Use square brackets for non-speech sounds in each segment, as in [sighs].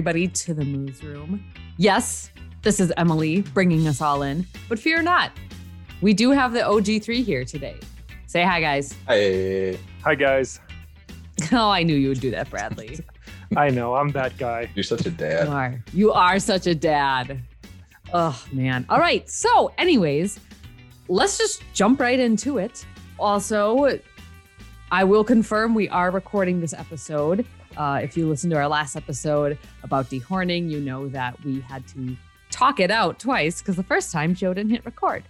everybody, to the Moos Room. Yes, this is Emily bringing us all in, but fear not. We do have the OG3 here today. Say hi, guys. Hey, Hi guys. [laughs] Oh, I knew you would do that, Bradley. [laughs] I know I'm that guy. you're such a dad. You dad. are. You are such a dad. Oh, man. All right. So, anyways, let's just jump right into it. Also, I will confirm we are recording this episode. Uh, if you listen to our last episode about dehorning, you know that we had to talk it out twice because the first time Joe didn't hit record.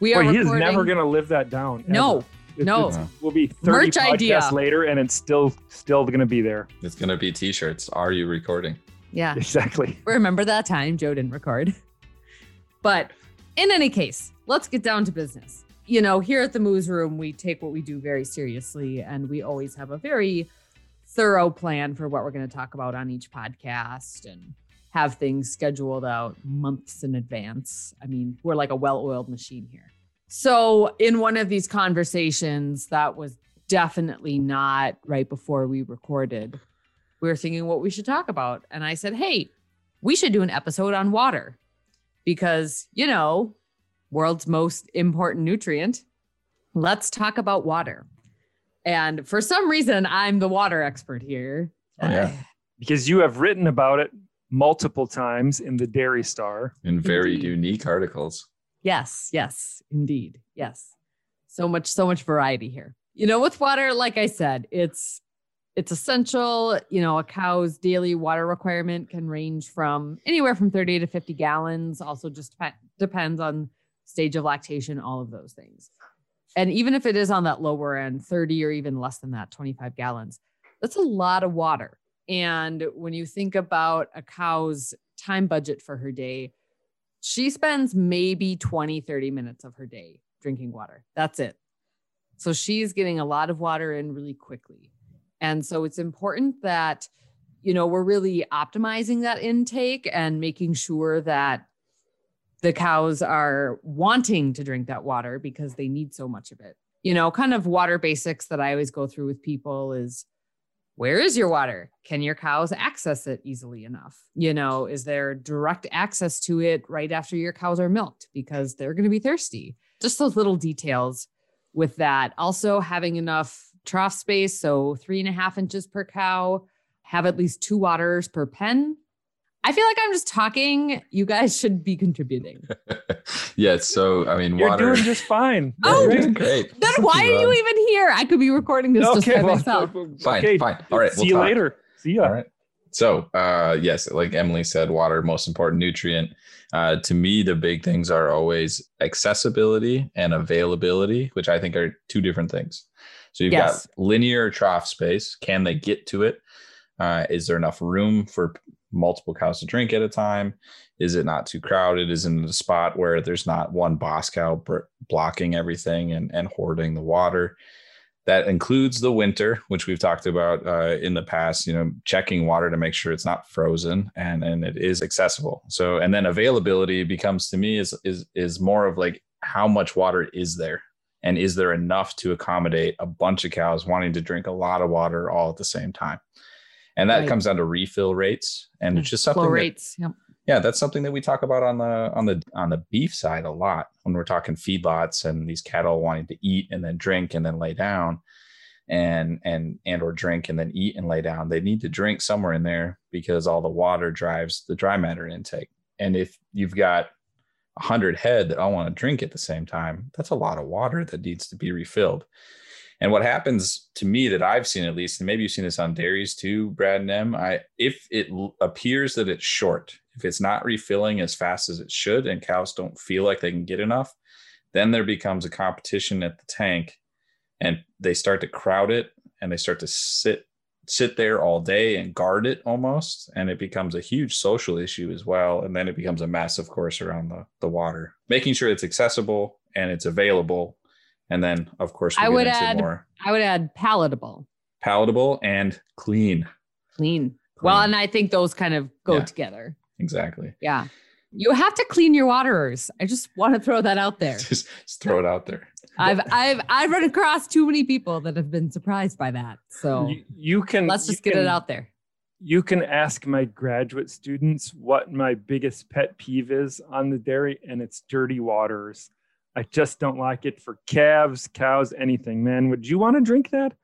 We are Boy, he is never gonna live that down. ever. No, It's- no. it's- we'll be 30 Merch podcasts idea. later, and it's still still gonna be there. It's gonna be t-shirts. Are you recording? Yeah. Exactly. Remember that time Joe didn't record. But in any case, let's get down to business. You know, here at the Moos Room, we take what we do very seriously, and we always have a very thorough plan for what we're going to talk about on each podcast and have things scheduled out months in advance. I mean, we're like a well oiled machine here. So, in one of these conversations that was definitely not right before we recorded, we were thinking what we should talk about. And I said, hey, we should do an episode on water because, you know, world's most important nutrient. Let's talk about water. And for some reason, I'm the water expert here. Oh, yeah. [sighs] Because you have written about it multiple times in the Dairy Star. In very Indeed. unique articles. Yes, yes, indeed. Yes. So much, so much variety here. You know, with water, like I said, it's it's essential. You know, a cow's daily water requirement can range from anywhere from 30 to 50 gallons. Also, just dep- depends on stage of lactation, all of those things. And even if it is on that lower end, 30 or even less than that, 25 gallons, that's a lot of water. And when you think about a cow's time budget for her day, she spends maybe 20, 30 minutes of her day drinking water. That's it. So she's getting a lot of water in really quickly. And so it's important that, you know, we're really optimizing that intake and making sure that the cows are wanting to drink that water because they need so much of it. You know, kind of water basics that I always go through with people is where is your water? Can your cows access it easily enough? You know, is there direct access to it right after your cows are milked because they're going to be thirsty? Just those little details with that. Also, having enough trough space. So, three and a half inches per cow, have at least two waters per pen. I feel like I'm just talking. You guys [laughs] should be contributing. [laughs] yeah. So I mean, You're water. doing [laughs] just fine. Oh, You're Great. doing great. Then why are you even here? I could be recording this just by myself. Fine, okay. fine. All right, See we'll you talk. later. See ya. All right. So, uh, yes, like Emily said, water, most important nutrient. Uh, to me, the big things are always accessibility and availability, which I think are two different things. So, you've Yes. got linear trough space. Can they get to it? Uh, is there enough room for multiple cows to drink at a time? Is it not too crowded? Is it a spot where there's not one boss cow blocking everything and, and hoarding the water? That includes the winter, which we've talked about uh, in the past. You know, checking water to make sure it's not frozen and and it is accessible. So, and then availability becomes to me is is is more of like how much water is there, and is there enough to accommodate a bunch of cows wanting to drink a lot of water all at the same time, and that Right. comes down to refill rates, and it's just something Flow that- rates. Yep. yeah, that's something that we talk about on the on the on the beef side a lot when we're talking feedlots and these cattle wanting to eat and then drink and then lay down and and and or drink and then eat and lay down. They need to drink somewhere in there because all the water drives the dry matter intake. And if you've got a hundred head that all want to drink at the same time, that's a lot of water that needs to be refilled. And what happens to me that I've seen at least, and maybe you've seen this on dairies too, Brad and Em, I if it appears that it's short, if it's not refilling as fast as it should, and cows don't feel like they can get enough, then there becomes a competition at the tank, and they start to crowd it, and they start to sit sit there all day and guard it almost, and it becomes a huge social issue as well. And then it becomes a mess, of course, around the the water, making sure it's accessible and it's available. And then, of course, we I get would into add- more I would add palatable, palatable and clean. clean. Well, and I think those kind of go Yeah. together. Exactly. Yeah. You have to clean your waterers. I just want to throw that out there. [laughs] Just, just throw it out there. I've I've I've run across too many people that have been surprised by that. So You, you can. let's just you get it out there. you can ask my graduate students what my biggest pet peeve is on the dairy, and it's dirty waters. I just don't like it for calves, cows, anything. Man, would you want to drink that?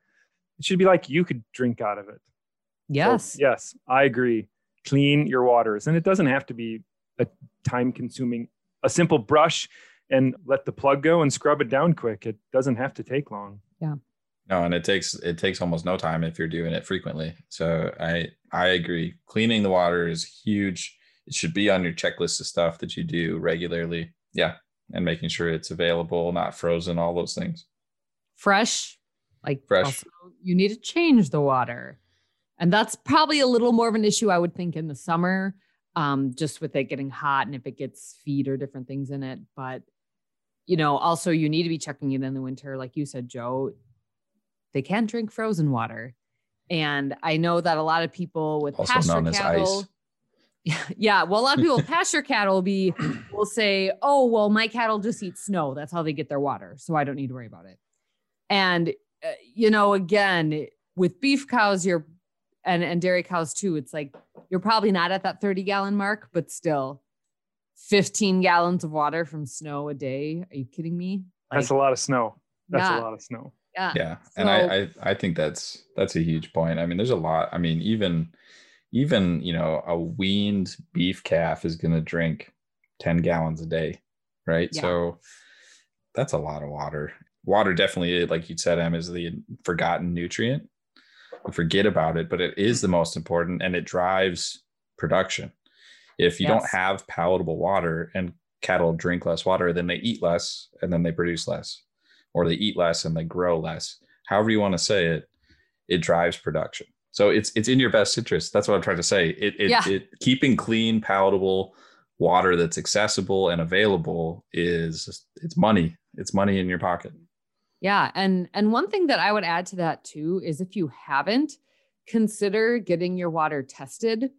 It should be like you could drink out of it. Yes. So, yes, I agree. Clean your waters. And it doesn't have to be a time consuming, a simple brush and let the plug go and scrub it down quick. It doesn't have to take long. Yeah. No, and it takes it takes almost no time if you're doing it frequently. So I I agree. Cleaning the water is huge. It should be on your checklist of stuff that you do regularly. Yeah, and making sure it's available, not frozen, all those things. Fresh, like Fresh. also, you need to change the water. And that's probably a little more of an issue, I would think, in the summer, um, just with it getting hot and if it gets feed or different things in it. But, you know, also you need to be checking it in the winter. Like you said, Joe, they can't drink frozen water. And I know that a lot of people with Also pasture known as cattle, ice. [laughs] yeah, well, a lot of people [laughs] pasture cattle will be will say, "Oh, well, my cattle just eat snow. That's how they get their water, so I don't need to worry about it." And uh, you know, again, with beef cows, you're and and dairy cows too. It's like you're probably not at that 30 gallon mark, but still, 15 gallons of water from snow a day. Are you kidding me? That's a lot of snow. That's Yeah. a lot of snow. yeah, Yeah, and I, I I think that's that's a huge point. I mean, there's a lot. I mean, even even you know a weaned beef calf is going to drink 10 gallons a day, right? Yeah. So that's a lot of water. Water definitely, like you said, Em, is the forgotten nutrient. We forget about it, but it is the most important, and it drives production. If you don't have palatable water and cattle drink less water, then they eat less and then they produce less, or they eat less and they grow less. However you want to say it, it drives production. So it's it's in your best interest. That's what I'm trying to say. It it, Yeah. it keeping clean, palatable water that's accessible and available is it's money. It's money in your pocket. Yeah, and and one thing that I would add to that too is if you haven't, consider getting your water tested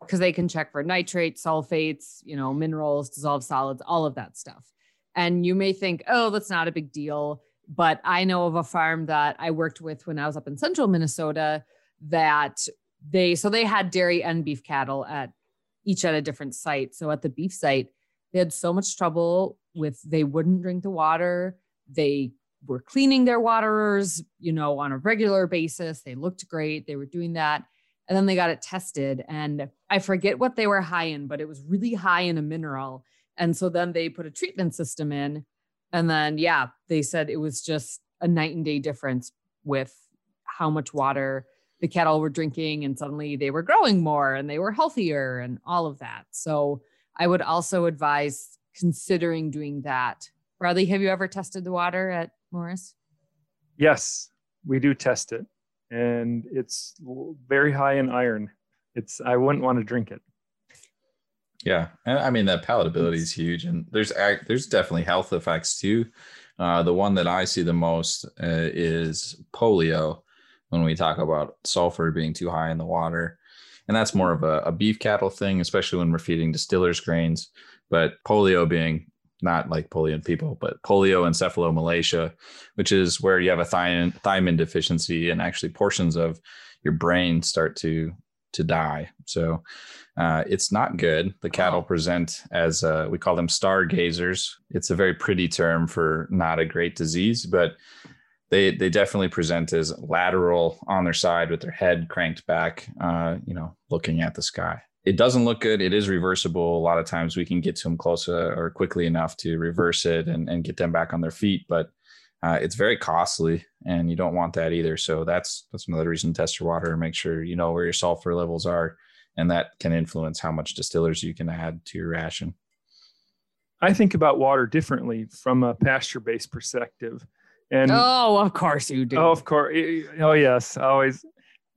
because they can check for nitrates, sulfates, you know, minerals, dissolved solids, all of that stuff. And you may think, "Oh, that's not a big deal." But I know of a farm that I worked with when I was up in central Minnesota that they so they had dairy and beef cattle at each at a different site. So at the beef site, they had so much trouble with they wouldn't drink the water. They were cleaning their waterers, you know, on a regular basis. They looked great. They were doing that. And then they got it tested. And I forget what they were high in, but it was really high in a mineral. And so then they put a treatment system in. And then, yeah, they said it was just a night and day difference with how much water the cattle were drinking. And suddenly they were growing more and they were healthier and all of that. So I would also advise considering doing that. Bradley, have you ever tested the water at Morris? Yes, we do test it, and it's very high in iron. It's I wouldn't want to drink it. Yeah, and I mean that palatability is huge, and there's there's definitely health effects too. Uh, the one that I see the most uh, is polio when we talk about sulfur being too high in the water, and that's more of a, a beef cattle thing, especially when we're feeding distillers grains. But polio being not like polio in people, but polio encephalomalacia, which is where you have a thiamine, thiamine deficiency, and actually portions of your brain start to to die. So uh, it's not good. The cattle present as uh, we call them stargazers. It's a very pretty term for not a great disease, but they they definitely present as lateral on their side with their head cranked back, uh, you know, looking at the sky. It doesn't look good. It is reversible. A lot of times we can get to them close uh, or quickly enough to reverse it and, and get them back on their feet, but uh, it's very costly and you don't want that either. So that's that's another reason to test your water and make sure you know where your sulfur levels are and that can influence how much distillers you can add to your ration. I think about water differently from a pasture-based perspective, and Oh, of course you do. Oh, of course. Oh, yes, always.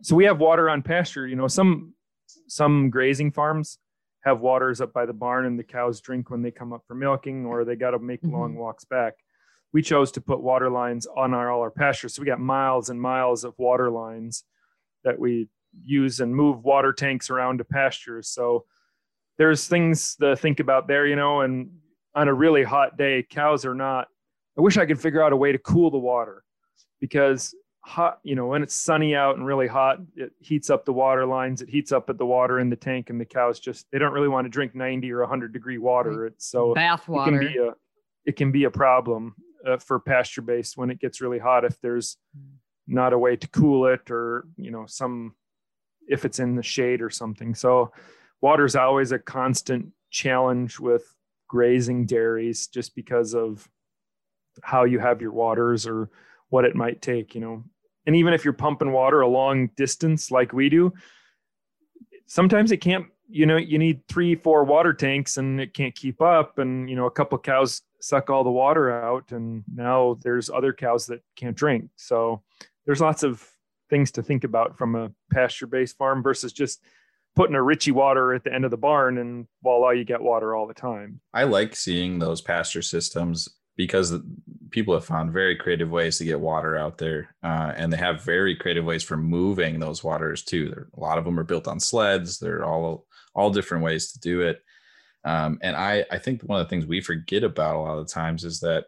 So we have water on pasture. You know, some some grazing farms have waters up by the barn, and the cows drink when they come up for milking, or they got to make mm-hmm. long walks back. We chose to put water lines on our all our pastures, so we got miles and miles of water lines that we use and move water tanks around to pastures. So there's things to think about there, you know. And on a really hot day, cows are not. I wish I could figure out a way to cool the water because hot, you know, when it's sunny out and really hot, it heats up the water lines, it heats up at the water in the tank, and the cows just they don't really want to drink 90 or 100 degree water. It's so Bath it water. can be a it can be a problem uh, for pasture based when it gets really hot if there's not a way to cool it or you know some if it's in the shade or something so water is always a constant challenge with grazing dairies just because of how you have your waters or what it might take you know. And even if you're pumping water a long distance like we do sometimes it can't you know you need three four water tanks and it can't keep up. And you know a couple cows suck all the water out and now there's other cows that can't drink. So there's lots of things to think about from a pasture based farm versus just putting a Ritchie water at the end of the barn and voila you get water all the time. I like seeing those pasture systems because people have found very creative ways to get water out there, uh, and they have very creative ways for moving those waters too. There, a lot of them are built on sleds. They're all all different ways to do it. Um, and I I think one of the things we forget about a lot of the times is that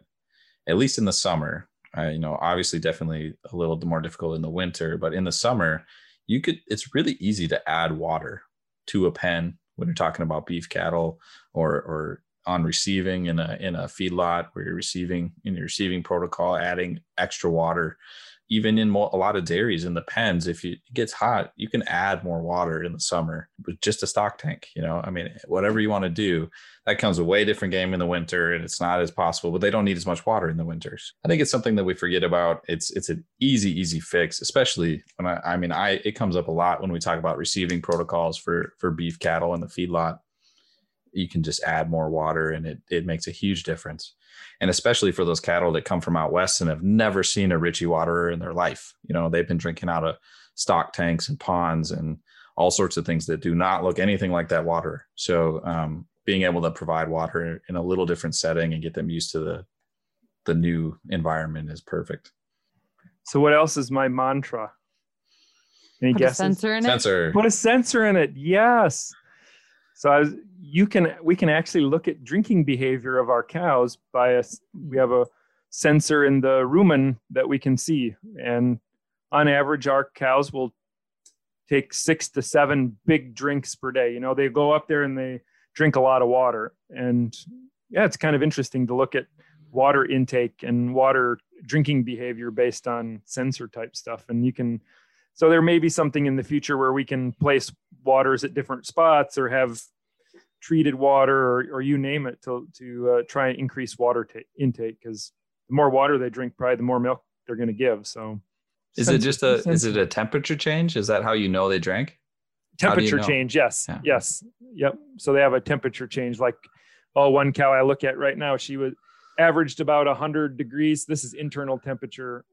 at least in the summer, uh, you know, obviously definitely a little more difficult in the winter, but in the summer, you could it's really easy to add water to a pen when you're talking about beef cattle or or on receiving in a in a feedlot where you're receiving in your receiving protocol, adding extra water. Even in mo- a lot of dairies in the pens, if you, it gets hot, you can add more water in the summer with just a stock tank. You know, I mean, whatever you want to do, that comes a way different game in the winter, and it's not as possible. But they don't need as much water in the winters. I think it's something that we forget about. It's it's an easy easy fix, especially when I I mean I it comes up a lot when we talk about receiving protocols for for beef cattle in the feedlot you can just add more water and it it makes a huge difference. And especially for those cattle that come from out west and have never seen a Ritchie waterer in their life. You know, they've been drinking out of stock tanks and ponds and all sorts of things that do not look anything like that water. So um, being able to provide water in a little different setting and get them used to the the new environment is perfect. so what else is my mantra any Put a sensor in it. Sensor. Put a sensor in it. Yes. So was, you can we can actually look at drinking behavior of our cows by a we have a sensor in the rumen that we can see, and on average, our cows will take six to seven big drinks per day. You know, they go up there and they drink a lot of water, and yeah, it's kind of interesting to look at water intake and water drinking behavior based on sensor type stuff, and you can so there may be something in the future where we can place waters at different spots or have treated water or, or you name it to, to uh, try and increase water ta intake because the more water they drink, probably the more milk they're going to give. So Is it just a is it a temperature change? Is that how you know they drank? How do you temperature know? change? Yes. Yeah. Yes. Yep. So they have a temperature change. Like, oh, one cow I look at right now, she was averaged about 100 degrees. This is internal temperature,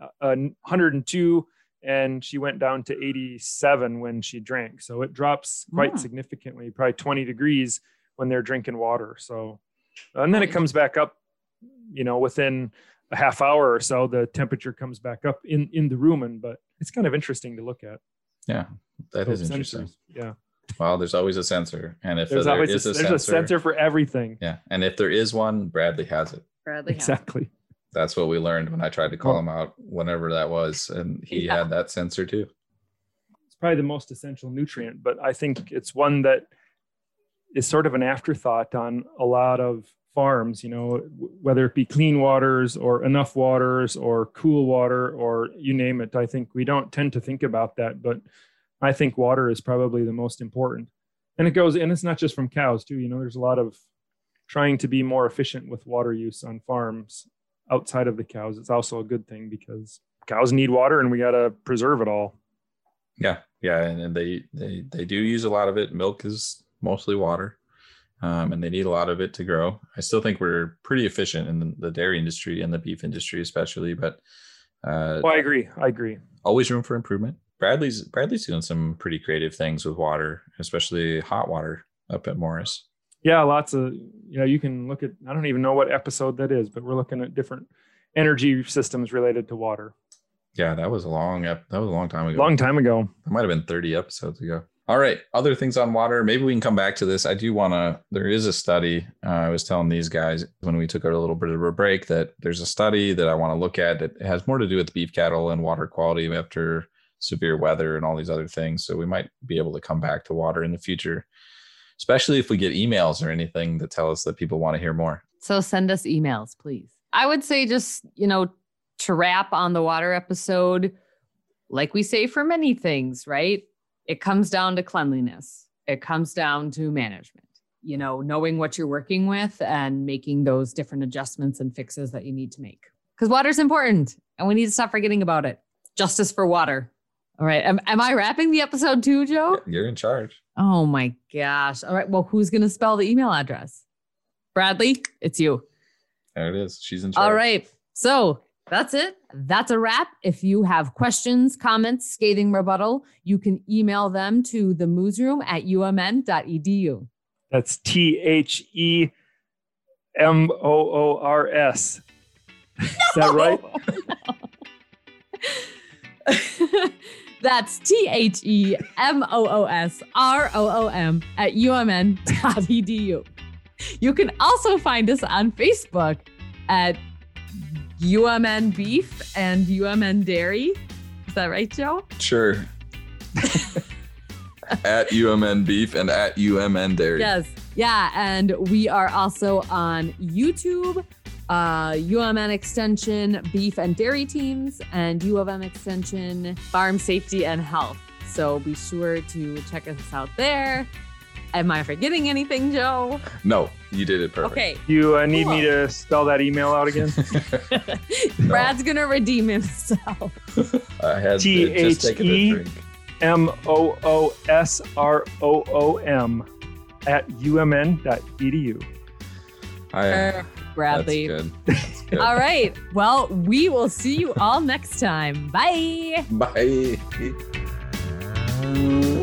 uh, uh, 102 and she went down to 87 when she drank. So it drops quite Hmm. significantly, probably 20 degrees when they're drinking water. So, and then it comes back up, you know, within a half hour or so, the temperature comes back up in, in the rumen, but it's kind of interesting to look at. Yeah, that is those interesting. sensors. Yeah. Well, there's always a sensor, and if There's there always is a, a, there's sensor, a sensor for everything. yeah, and if there is one, Bradley has it. Bradley has it. Exactly. That's what we learned when I tried to call him out, whenever that was, and he Yeah. had that sensor too. It's probably the most essential nutrient, but I think it's one that is sort of an afterthought on a lot of farms, you know, whether it be clean waters or enough waters or cool water or you name it. I think we don't tend to think about that, but I think water is probably the most important. And it goes, and it's not just from cows too. You know, there's a lot of trying to be more efficient with water use on farms outside of the cows. It's also a good thing because cows need water and we got to preserve it all. Yeah, yeah, and, and they they they do use a lot of it. Milk is mostly water, um, and they need a lot of it to grow. I still think we're pretty efficient in the, the dairy industry and the beef industry, especially, but uh, Oh, I agree. I agree. always room for improvement. Bradley's Bradley's doing some pretty creative things with water, especially hot water up at Morris. Yeah, lots of you know, you can look at I don't even know what episode that is, but we're looking at different energy systems related to water. Yeah, that was a long ep- that was a long time ago. Long time ago. That might have been 30 episodes ago. All right. Other things on water. Maybe we can come back to this. I do want to. There is a study. Uh, I was telling these guys when we took a little bit of a break that there's a study that I want to look at that has more to do with beef cattle and water quality after severe weather and all these other things. So we might be able to come back to water in the future, especially if we get emails or anything that tell us that people want to hear more. So send us emails, please. I would say just, you know, to wrap on the water episode, like we say for many things, right? It comes down to cleanliness, it comes down to management, you know, knowing what you're working with and making those different adjustments and fixes that you need to make. Because water's important and we need to stop forgetting about it. Justice for water. All right. Am, am I wrapping the episode too, Joe? You're in charge. Oh my gosh. All right. Well, who's going to spell the email address? Bradley, it's you. There it is. She's in charge. All right. So that's it. That's a wrap. If you have questions, comments, scathing rebuttal, you can email them to the moosroom at umn.edu. That's T H E M O O R S. Is that right? [laughs] [laughs] That's T H E M O O S R O O M at umn.edu. You can also find us on Facebook at UMN Beef and UMN Dairy. Is that right, Joe? Sure. [laughs] at UMN Beef and at UMN Dairy. Yes. Yeah. And we are also on YouTube, uh, UMN Extension Beef and Dairy Teams, and U of M Extension Farm Safety and Health. So be sure to check us out there. Am I forgetting anything, Joe? No, you did it perfect. Okay. You uh, need Cool. me to spell that email out again? [laughs] [laughs] Brad's going to redeem himself. [laughs] I had just taken a T-H-E. drink. M O O S R O O M at umn.edu. I, Er, Bradley. That's good. [laughs] That's good. All right. Well, we will see you all next time. Bye. Bye. [laughs]